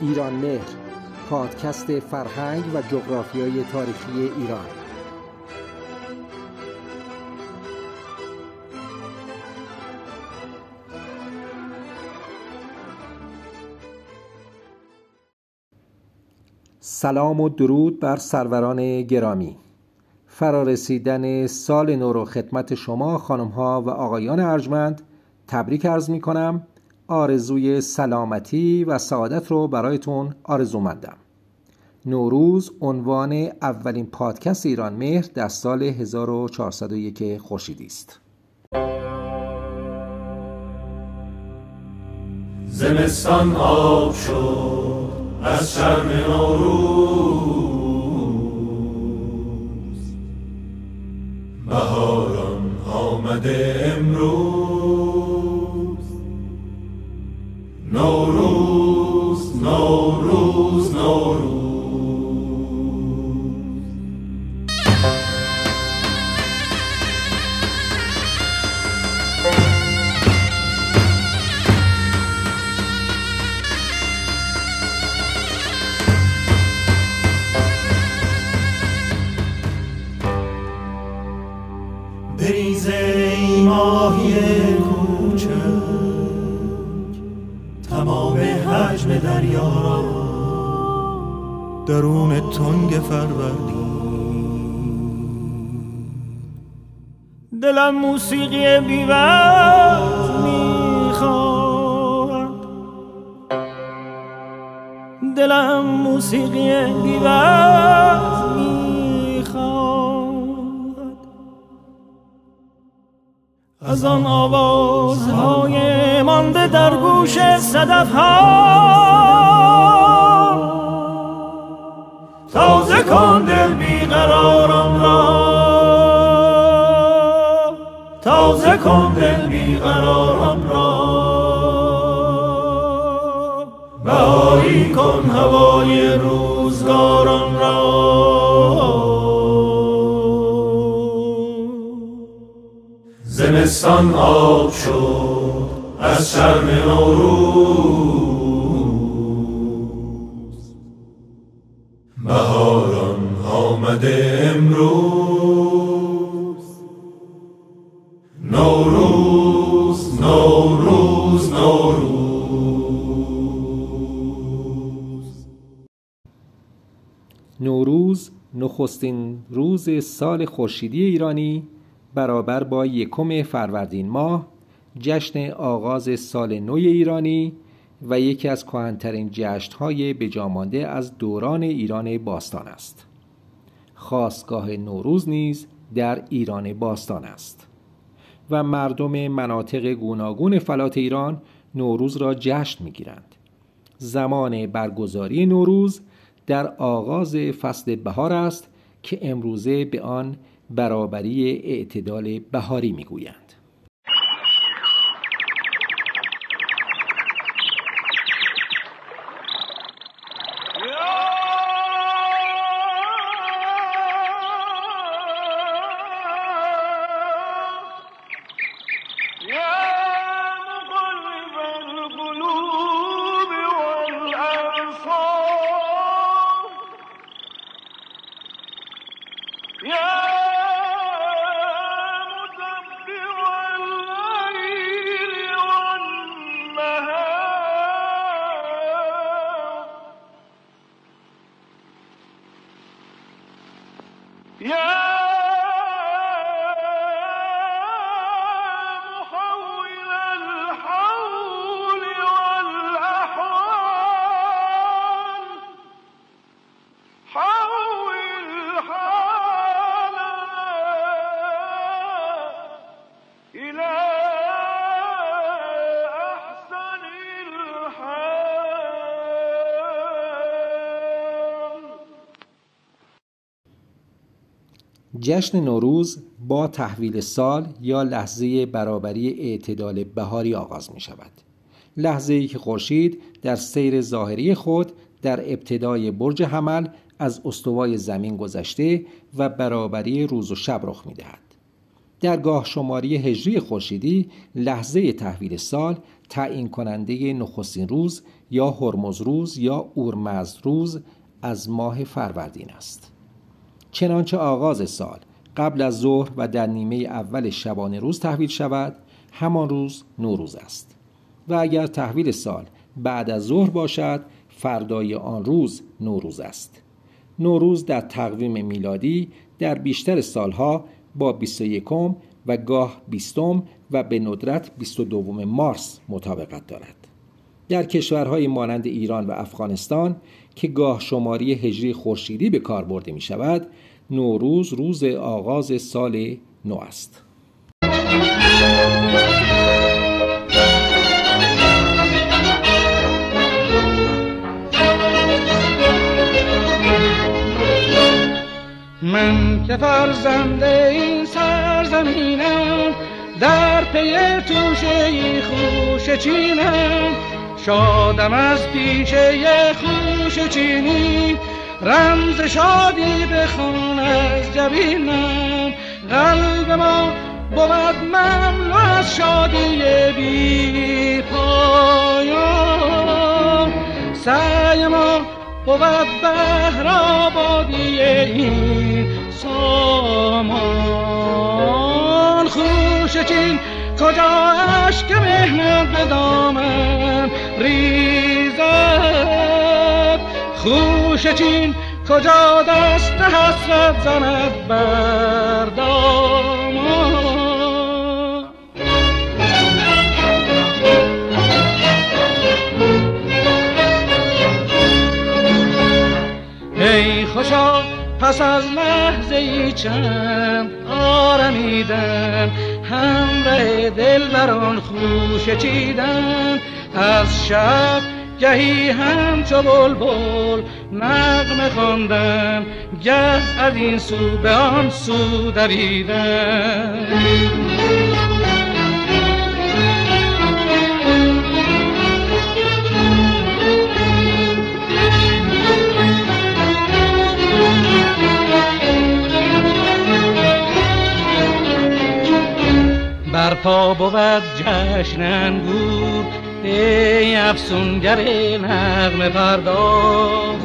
ایران مهر پادکست فرهنگ و جغرافیای تاریخی ایران. سلام و درود بر سروران گرامی. فرارسیدن سال نو رو خدمت شما خانم ها و آقایان ارجمند تبریک عرض می کنم آرزوی سلامتی و سعادت رو برایتون آرزومندم. نوروز عنوان اولین پادکست ایران مهر در سال 1401 خورشیدی است. زمستان آب شد از شرم نوروز. بهاران آمده امروز. نوروز نوروز حجم دریا. را درون تنگ فروردین. دلم موسیقی بیوز می‌خواد. دلم موسیقی بیوز از آن آوازهای مانده در گوش صدف ها تازه کن دل بیقرارم را. تازه کن دل بیقرارم را. بهاری کن هوای روزگارم را. زمستان آب شد از شرم نوروز. بهاران آمده امروز. نوروز نوروز نوروز. نوروز نخستین روز سال خورشیدی ایرانی. برابر با یکم فروردین ماه جشن آغاز سال نو ایرانی و یکی از کهن‌ترین جشن‌های بجامانده از دوران ایران باستان است. خاستگاه نوروز نیز در ایران باستان است و مردم مناطق گوناگون فلات ایران نوروز را جشن می‌گیرند. زمان برگزاری نوروز در آغاز فصل بهار است که امروزه به آن برابری اعتدال بهاری می‌گویند. Yeah! جشن نوروز با تحویل سال یا لحظه برابری اعتدال بهاری آغاز می شود. لحظه ای که خورشید در سیر ظاهری خود در ابتدای برج حمل از استوای زمین گذشته و برابری روز و شب رخ می‌دهد. در گاه شماری هجری خورشیدی لحظه تحویل سال تعیین کننده نخستین روز یا هرمز روز یا اورمز روز از ماه فروردین است. چنانچه آغاز سال قبل از ظهر و در نیمه اول شبانه روز تحویل شود همان روز نوروز است. و اگر تحویل سال بعد از ظهر باشد فردای آن روز نوروز است. نوروز در تقویم میلادی در بیشتر سالها با 21 و گاه 20 و به ندرت 22 مارس مطابقت دارد. در کشورهای مانند ایران و افغانستان که گاه شماری هجری خورشیدی به کار برده می شود نوروز روز آغاز سال نو است. من که فرزند این سرزمینم در پی توشه خوش چینم شادم از پیشه خوش چینی رمز شادی بخون از جبینم. قلب ما بود مملو از شادی بی پایان. سعی ما بود بهر آبادی این سامان. خوش چین کجا عشق مهنت دامن؟ ریزد. خوش چین کجا دست حسرت زند بر دامان؟ ای خوشا پس از لحظه ای چند آرمیدن همراه دل بران خوش چیدن. از شب گهی همچو بلبل نغمه خواندن گه از این سو به آن سو دویدن برپا بود جشن انگور ای افسونگر نغمه پرداز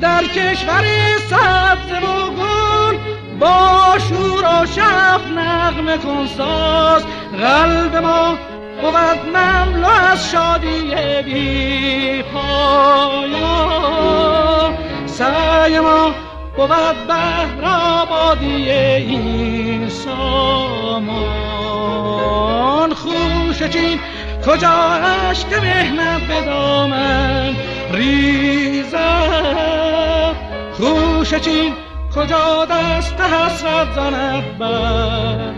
در کشور سبز و گل با شور و شف نغمه کن ساز. قلب ما بود مملو از شادی بی پایان سعی ما بود بهر آبادی این سامان. خوش چین کجا عشق مهنت به دامن ریزد خوش چین کجا دست حسرت زند بر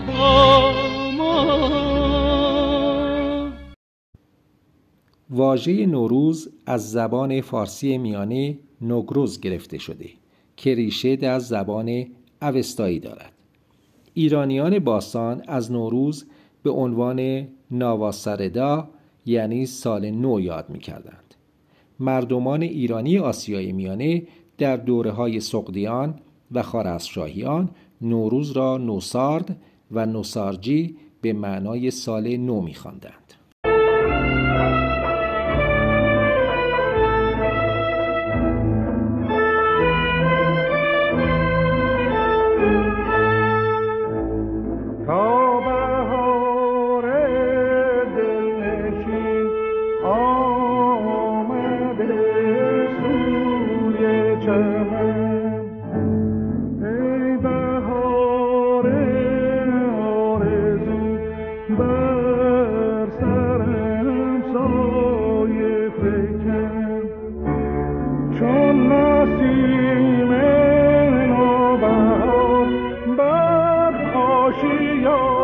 واژه نوروز از زبان فارسی میانه نوگروز گرفته شده که ریشه در زبان اوستایی دارد. ایرانیان باستان از نوروز به عنوان ناواسردا یعنی سال نو یاد می کردند. مردمان ایرانی آسیای میانه در دوره های سقدیان و خارزشاهیان نوروز را نوسارد و نوسارجی به معنای سال نو می your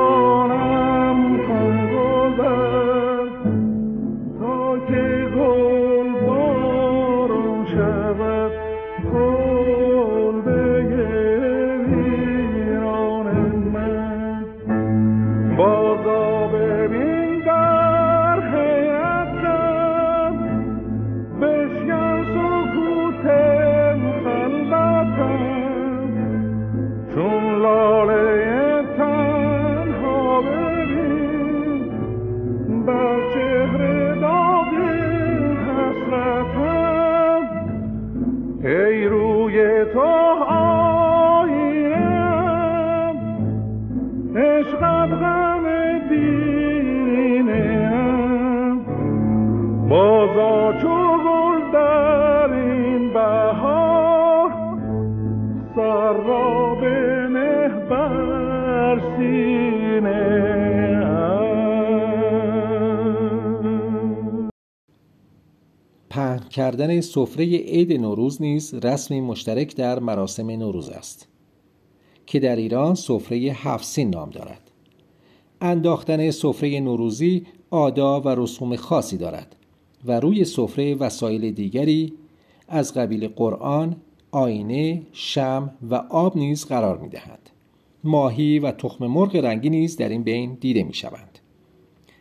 کردن سفره عید نوروز نیز رسمی مشترک در مراسم نوروز است که در ایران سفره هفسین نام دارد انداختن سفره نوروزی آدا و رسوم خاصی دارد و روی سفره وسایل دیگری از قبیل قرآن، آینه، شم و آب نیز قرار می دهد. ماهی و تخم مرغ رنگی نیز در این بین دیده می شوند.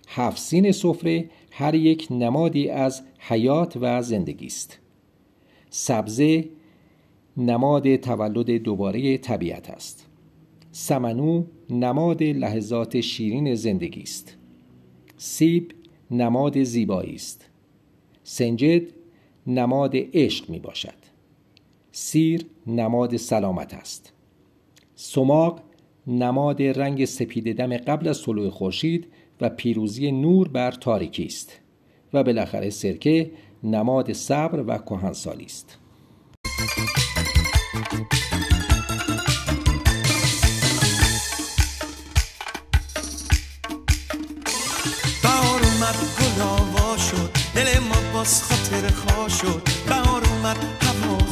هفسین سفره هر یک نمادی از حیات و زندگی است. سبزه نماد تولد دوباره طبیعت است. سمنو نماد لحظات شیرین زندگی است. سیب نماد زیبایی است. سنجد نماد عشق می باشد. سیر نماد سلامت است. سماق نماد رنگ سپید دم قبل از طلوع خورشید و پیروزی نور بر تاریکی است و بالاخره سرکه نماد صبر و کهنسالی است. بهار اومد گل شد دل ما باز خاطر خواه شد. بهار اومد هوا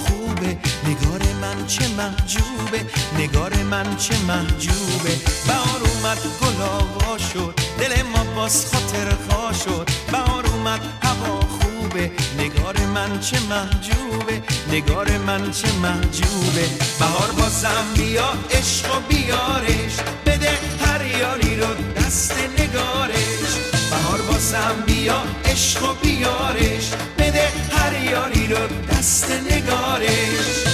نگار من چه محجوبه نگار من چه محجوبه. بهار اومد گل شد دل ما باز خاطر خواه شد. بهار اومد هوا خوبه نگار من چه محجوبه نگار من چه محجوبه. بهار بازم بیا عشق و بیارش بده هر یاری رو دست نگارش. بهار بازم بیا عشق و بیارش بده هر یاری رو دست نگارش.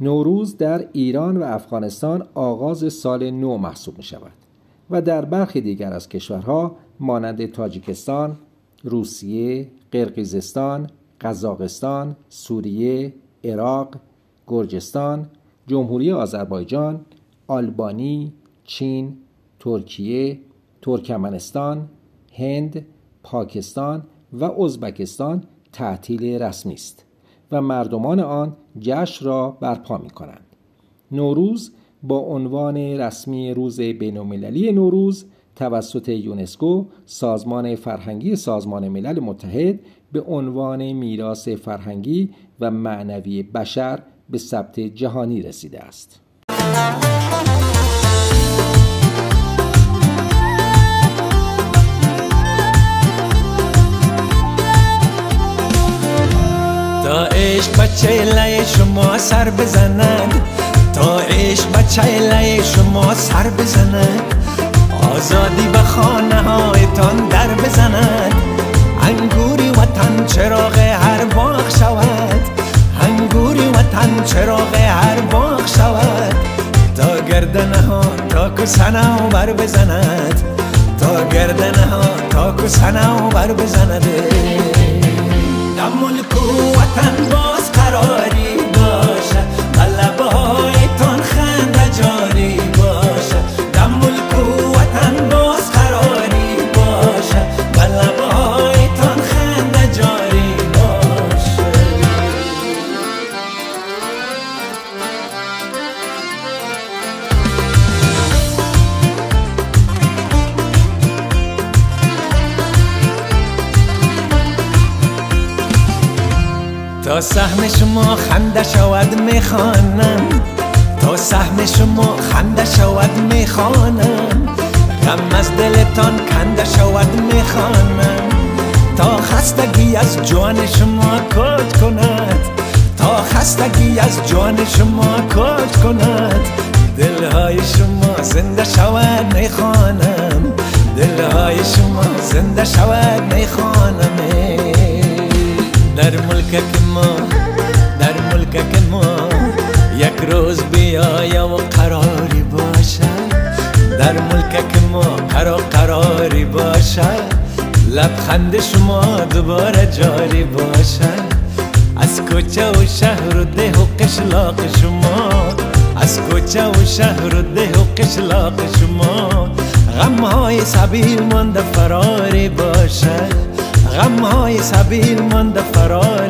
نوروز در ایران و افغانستان آغاز سال نو محسوب می شود و در برخی دیگر از کشورها مانند تاجیکستان، روسیه، قرقیزستان، قزاقستان، سوریه، عراق، گرجستان، جمهوری آذربایجان، آلبانی، چین، ترکیه، ترکمنستان، هند، پاکستان و ازبکستان تعطیل رسمی است. و مردمان آن جشن را برپا می کنند. نوروز با عنوان رسمی روز بین‌المللی نوروز توسط یونسکو سازمان فرهنگی سازمان ملل متحد به عنوان میراث فرهنگی و معنوی بشر به ثبت جهانی رسیده است. لای شما سر بزند. تا عشق بچه لای شما سر بزند. آزادی به خانه هایتان در بزند. انگوری وطن چراغ هر باغ شود. انگوری وطن چراغ هر باغ شود. تا گردنه ها تا کسنه بر بزند. تا گردنه ها تا کسنه بر بزند. در ملک و وطن باز قراری تا سهم شما خنده شود می‌خوانم. تا سهم شما خنده شود می‌خوانم. غم از دلتان کنده شود می‌خوانم. تا خستگی از جان شما کج کند. تا خستگی از جان شما کج کند. دلهای شما زنده شود می‌خوانم. دلهای شما زنده شود می‌خوانم. یک روز بیایم و قراری باشد در ملک ما قرار قراری باشد لبخند شما دوباره جاری باشد از کوچه و شهر و ده و قشلاق شما. از کوچه و شهر و ده و قشلاق شما. غم های سبیل مانده فراری باشد غم های سبیل مانده فراری